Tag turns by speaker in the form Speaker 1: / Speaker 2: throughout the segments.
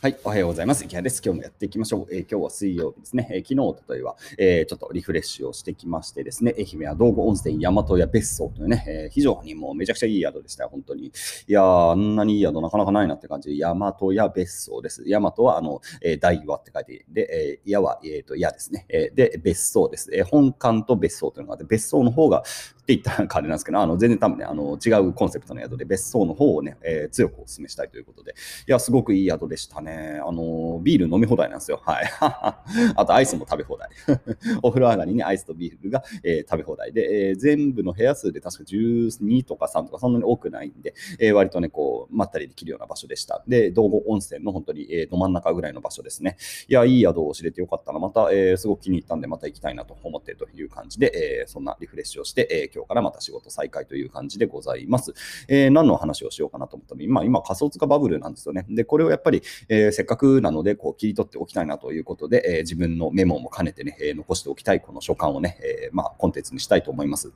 Speaker 1: はい、おはようございます。池谷です。今日もやっていきましょう。えー、今日は水曜日ですね。えー、昨日、おとといは、えー、ちょっとリフレッシュをしてきましてですね、愛媛は道後温泉大和屋別荘というね、え非常にもうめちゃくちゃいい宿でしたよ、本当に。いやー、あんなにいい宿なかなかないなって感じ。大和屋別荘です。大和は、あの、え大和って書いて、で、え矢は、えっ、と、矢ですね。えで、別荘です。え本館と別荘というのがあって、別荘の方が、って言ったらあれなんですけど、あの全然多分ね、あの違うコンセプトの宿で別荘の方をね、えー、強くお勧めしたいということで、いや、すごくいい宿でしたね。あの、ビール飲み放題なんですよ。はい。あと、アイスも食べ放題。お風呂上がりにアイスとビールが、えー、食べ放題で、えー、全部の部屋数で確か12とか3とかそんなに多くないんで、えー、割とね、こう、まったりできるような場所でした。で、道後温泉の本当に、えー、ど真ん中ぐらいの場所ですね。いや、いい宿を知れてよかったな。また、えー、すごく気に入ったんで、また行きたいなと思っているという感じで、えー、そんなリフレッシュをして、えー、今日からまた仕事再開という感じでございます。えー、何の話をしようかなと思ったの？に、まあ、今仮想通貨バブルなんですよね。で、これをやっぱり、えー、せっかくなので、こう、切り取っておきたいなということで、えー、自分のメモも兼ねてね、え残しておきたいこの書簡をね、えまあ、コンテンツにしたいと思います。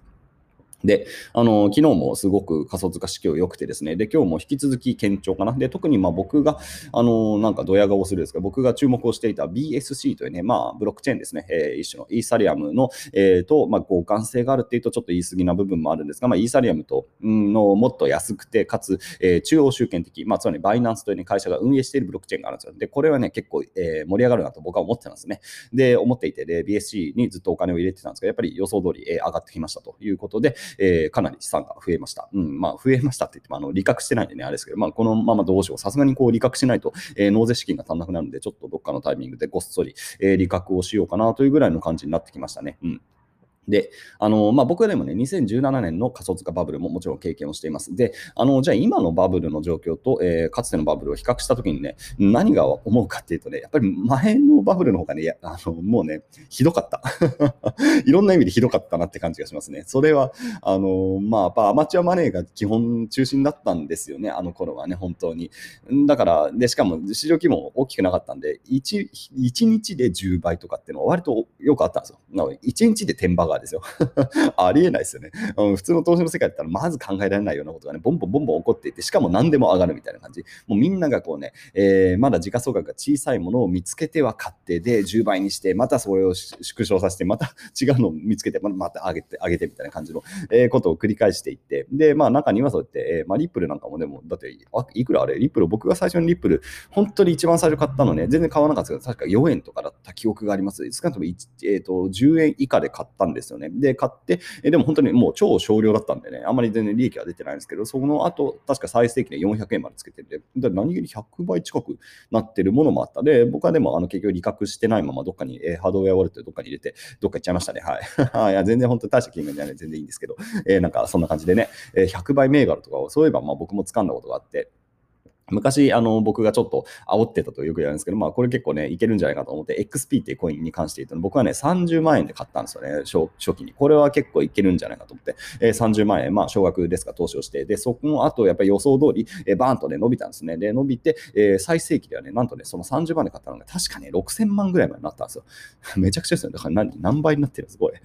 Speaker 1: で、あの、昨日もすごく仮想通貨市況良くてですね、で、今日も引き続き堅調かな。で、特にまあ僕が、あの、なんかドヤ顔するんですが、僕が注目をしていた BSC というね、まあ、ブロックチェーンですね、えー、一種のイーサリアムの、えー、と、まあ、互換性があるっていうとちょっと言い過ぎな部分もあるんですが、まあ、イーサリアムと、のもっと安くて、かつ、えー、中央集権的、まあ、つまりバイナンスという、ね、会社が運営しているブロックチェーンがあるんですよ。で、これはね、結構、えー、盛り上がるなと僕は思ってたんですね。で、思っていて、で、BSC にずっとお金を入れてたんですが、やっぱり予想通り、えー、上がってきましたということで、えー、かなり資産が増えました。うん、まあ、増えましたって言っても、あの、利確してないんでね、あれですけど、まあ、このままどうしよう。さすがにこう、利確しないと、えー、納税資金が足んなくなるんで、ちょっとどっかのタイミングでごっそり、えー、利確をしようかなというぐらいの感じになってきましたね。うん。で、あの、まあ、僕はでもね、2017年の仮想通貨バブルももちろん経験をしています。で、あの、じゃあ今のバブルの状況と、えー、かつてのバブルを比較したときにね、何が思うかっていうとね、やっぱり前のバブルの方がね、あの、もうね、ひどかった。いろんな意味でひどかったなって感じがしますね。それは、あの、まあ、やっぱアマチュアマネーが基本中心だったんですよね、あの頃はね、本当に。だから、で、しかも市場規模も大きくなかったんで、1, 1日で10倍とかっていうのは割とよくあったんですよ。1日で10バガーですよ。ありえないですよね、うん。普通の投資の世界だったらまず考えられないようなことがね、ボンボンボンボン起こっていて、しかも何でも上がるみたいな感じ。もうみんながこうね、えー、まだ時価総額が小さいものを見つけては買ってで10倍にして、またそれを縮小させて、また違うのを見つけて、また上げて、上げてみたいな感じの、えー、ことを繰り返していって、で、まあ中にはそうやって、えー、まあリップルなんかもでも、だっていくらあれ、リップル、僕が最初にリップル、本当に一番最初買ったのね、全然買わなかったですけど、確か4円とかだった記憶があります。少なくとも、えーと、10円以下で買ったんですですよね。で、買って、えでも本当にもう超少量だったんでね、あんまり全然利益は出てないんですけど、その後、確か最盛期で400円までつけてて、何気に100倍近くなってるものもあったで、僕はでもあの結局利確してないままどっかに、えー、ハードウェアウォレットどっかに入れて、どっか行っちゃいましたね。はい。いや全然本当に大した金額じゃない全然いいんですけど、えー、なんかそんな感じでね、えー、100倍銘柄とかをそういえばまあ僕も掴んだことがあって、昔、あの、僕がちょっと煽ってたとよく言われるんですけど、まあ、これ結構ね、いけるんじゃないかと思って、XP っていうコインに関して言うと、僕はね、30万円で買ったんですよね、初初期に。これは結構いけるんじゃないかと思って、えー、30万円、まあ、少額ですが投資をして、で、そこの後、やっぱり予想通り、えー、バーンとね、伸びたんですね。で、伸びて、えー、最盛期ではね、なんとね、その30万円で買ったのが、確かね、6000万ぐらいまでなったんですよ。めちゃくちゃですよね。だから何何倍になってるんですこれ。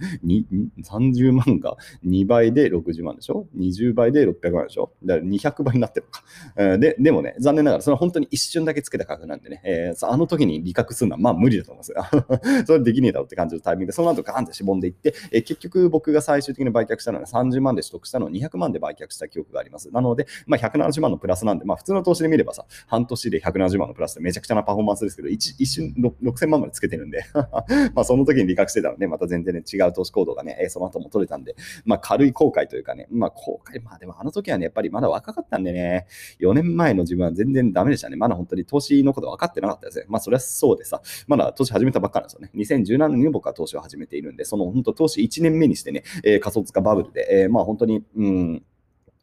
Speaker 1: 30万が2倍で60万でしょ ?20 倍で600万でしょ？だから200倍になってるのか。で、でもね、残念ながら、それは本当に一瞬だけつけた価格なんでね、えー、あの時に利確するのはまあ無理だと思います それできねえだろうって感じのタイミングで、その後ガーンってしぼんでいって、えー、結局僕が最終的に売却したのは30万で取得したのを200万で売却した記憶があります。なので、まあ、170万のプラスなんで、まあ、普通の投資で見ればさ、半年で170万のプラスってめちゃくちゃなパフォーマンスですけど、一瞬6000万までつけてるんで まあその時に利確してたので、ね、また全然、ね、違う投資行動がね、その後も取れたんで、まあ軽い後悔というかね、まあ後悔、まあでもあの時はね、やっぱりまだ若かったんでね、4年前の自分分は全然ダメでしたね。まだ本当に投資のこと分かってなかったですね。まあ、それはそうでさ、まだ投資始めたばっかなんですよね。2017年に僕は投資を始めているんで、その本当投資1年目にしてね、えー、仮想通貨バブルで、えー、まあ本当に、うん、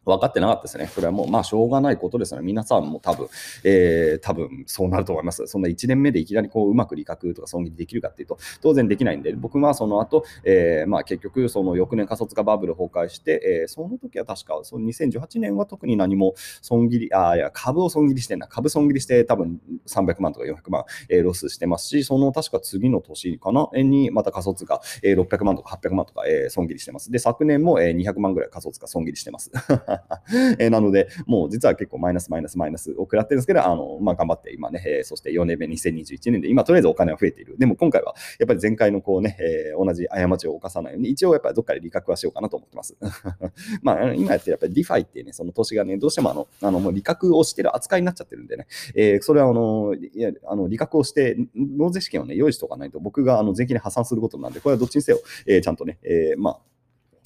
Speaker 1: 分かってなかったですね。それはもう、まあ、しょうがないことですよね。皆さんも多分、えー、多分そうなると思います。そんな1年目でいきなりこう、うまく利確とか損切りできるかっていうと、当然できないんで、僕はその後、えー、まあ、結局、その翌年仮想通貨バブル崩壊して、えー、その時は確か、その2018年は特に何も損切り、あ、いや、株を損切りしてんな。株損切りして、多分300万とか400万、えー、ロスしてますし、その確か次の年かな、にまた仮想通貨、えー、600万とか800万とか、えー、損切りしてます。で、昨年も、えー、200万ぐらい仮想通貨損切りしてます。えー、なので、もう実は結構マイナスマイナスマイナスを食らってるんですけど、あのまあ、頑張って今ね、えー、そして4年目2021年で、今とりあえずお金は増えている。でも今回はやっぱり前回のこうね、えー、同じ過ちを犯さないように、一応やっぱりどっかで利確はしようかなと思ってます。まあ、今やってるやっぱり DeFi っていうね、その投資がね、どうしてもあの、あのもう利確をしてる扱いになっちゃってるんでね、えー、それはあの、いやあの利確をして、納税資金をね、用意しておかないと、僕があの税金で破産することなんで、これはどっちにせよ、えー、ちゃんとね、えー、まあ、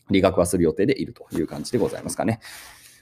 Speaker 1: 理学はする予定でいるという感じでございますかね。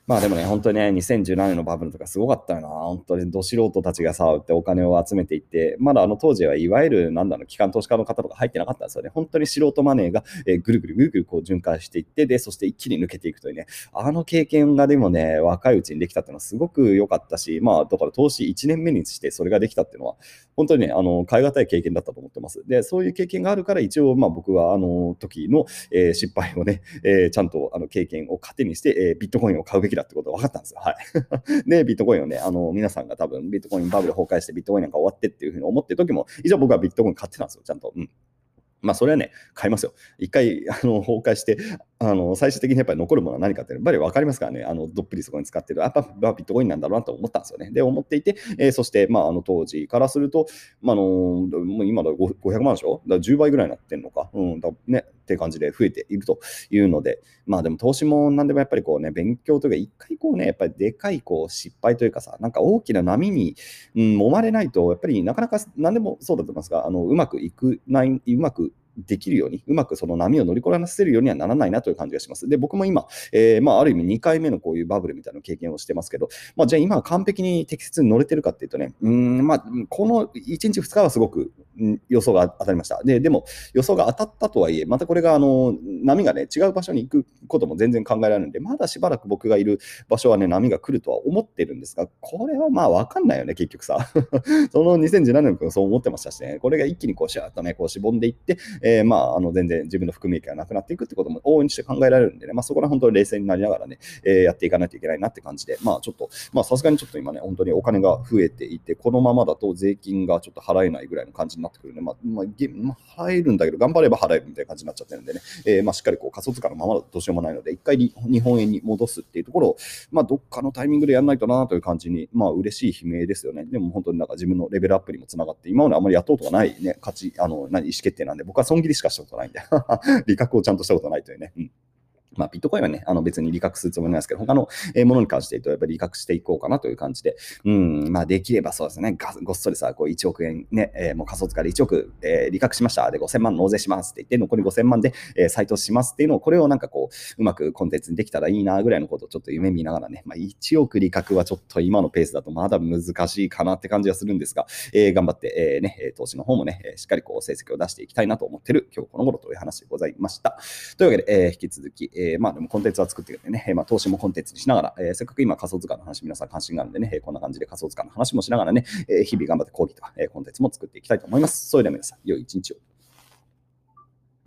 Speaker 1: まあでもね、本当にね、2017年のバブルとかすごかったよな。本当にど素人たちがさ、ってお金を集めていって、まだあの当時はいわゆる、なんだろう、機関投資家の方とか入ってなかったんですよね。本当に素人マネーが、えー、ぐるぐるぐるぐるこう循環していって、で、そして一気に抜けていくというね、あの経験がでもね、若いうちにできたっていうのはすごく良かったし、まあ、だから投資1年目にしてそれができたっていうのは、本当にね、あの、変え難い経験だったと思ってます。で、そういう経験があるから、一応、まあ僕はあの時の、えー、失敗をね、えー、ちゃんとあの経験を糧にして、え、ビットコインを買うべきだってことが分かったんですよ。はい。で、ビットコインをね、あの、皆さんが多分ビットコインバブル崩壊してビットコインなんか終わってっていうふうに思ってる時も、一応僕はビットコイン買ってたんですよ、ちゃんと。うん。まあ、それはね、買いますよ。一回、あの、崩壊して、あの、最終的にやっぱり残るものは何かって、やっぱり分かりますからね、あの、どっぷりそこに使ってる、やっぱ、ビットコインなんだろうなと思ったんですよね。で、思っていて、えー、そして、まあ、あの、当時からすると、まあ、あの、もう今だ500万でしょ？だ10倍ぐらいになってんのか。うん、だね、って感じで増えているというので、まあでも投資も何でもやっぱりこうね、勉強というか、一回こうね、やっぱりでかいこう失敗というかさ、なんか大きな波に、うん、揉まれないと、やっぱりなかなか何でもそうだと思いますが、あのうまくいくない、うまくできるように、うまくその波を乗り越えせるようにはならないなという感じがします。で、僕も今、えー、まあ、ある意味2回目のこういうバブルみたいな経験をしてますけど、まあ、じゃあ今完璧に適切に乗れてるかっていうとね、うん、まあ、この1日2日はすごく予想が当たりました。で、でも予想が当たったとはいえ、またこれがあの波がね、違う場所に行くことも全然考えられるんで、まだしばらく僕がいる場所はね、波が来るとは思ってるんですが、これはまあ分かんないよね、結局さ。その2017年もそう思ってましたしね、これが一気にこうシャーッとね、こうしぼんでいって、えー、まあ、あの全然自分の含み益がなくなっていくってことも往々にして考えられるんでね、まあ、そこら本当に冷静になりながらね、えー、やっていかないといけないなって感じで、まあちょっと、まあさすがにちょっと今ね、本当にお金が増えていて、このままだと税金がちょっと払えないぐらいの感じになってくるんで、まあ、まあまあ、払えるんだけど、頑張れば払えるみたいな感じになっちゃってるんでね、えー、まあ、しっかりこう仮想通貨のままだとどうしようもないので、一回日本円に戻すっていうところを、まあ、どっかのタイミングでやらないとなという感じに、まあ、嬉しい悲鳴ですよね。でも本当になんか自分のレベルアップにもつながって、今まであまりやったことがないね、価値、あの、何、意思決定なんで、僕は損切りしかしたことないんで、利確をちゃんとしたことないというね。うんまあ、ビットコインはね、あの別に利確するつもりなんですけど、他のものに関して言うと、やっぱり利確していこうかなという感じで、うん、まあ、できればそうですね、ごっそりさ、こう1億円ね、え、もう仮想通貨で1億、えー、利確しました。で、5000万納税しますって言って、残り5000万で、えー、再投資しますっていうのを、これをなんかこう、うまくコンテンツにできたらいいなぐらいのことをちょっと夢見ながらね、まあ、1億利確はちょっと今のペースだとまだ難しいかなって感じがするんですが、えー、頑張って、えー、ね、投資の方もね、しっかりこう成績を出していきたいなと思ってる今日この頃という話でございました。というわけで、えー、引き続き、えー、えまあでもコンテンツは作ってくれてね、まあ、投資もコンテンツにしながら、えー、せっかく今仮想通貨の話皆さん関心があるんでね、えこんな感じで仮想通貨の話もしながらね、えー、日々頑張って講義とか、えー、コンテンツも作っていきたいと思います。それでは皆さん、良い一日を。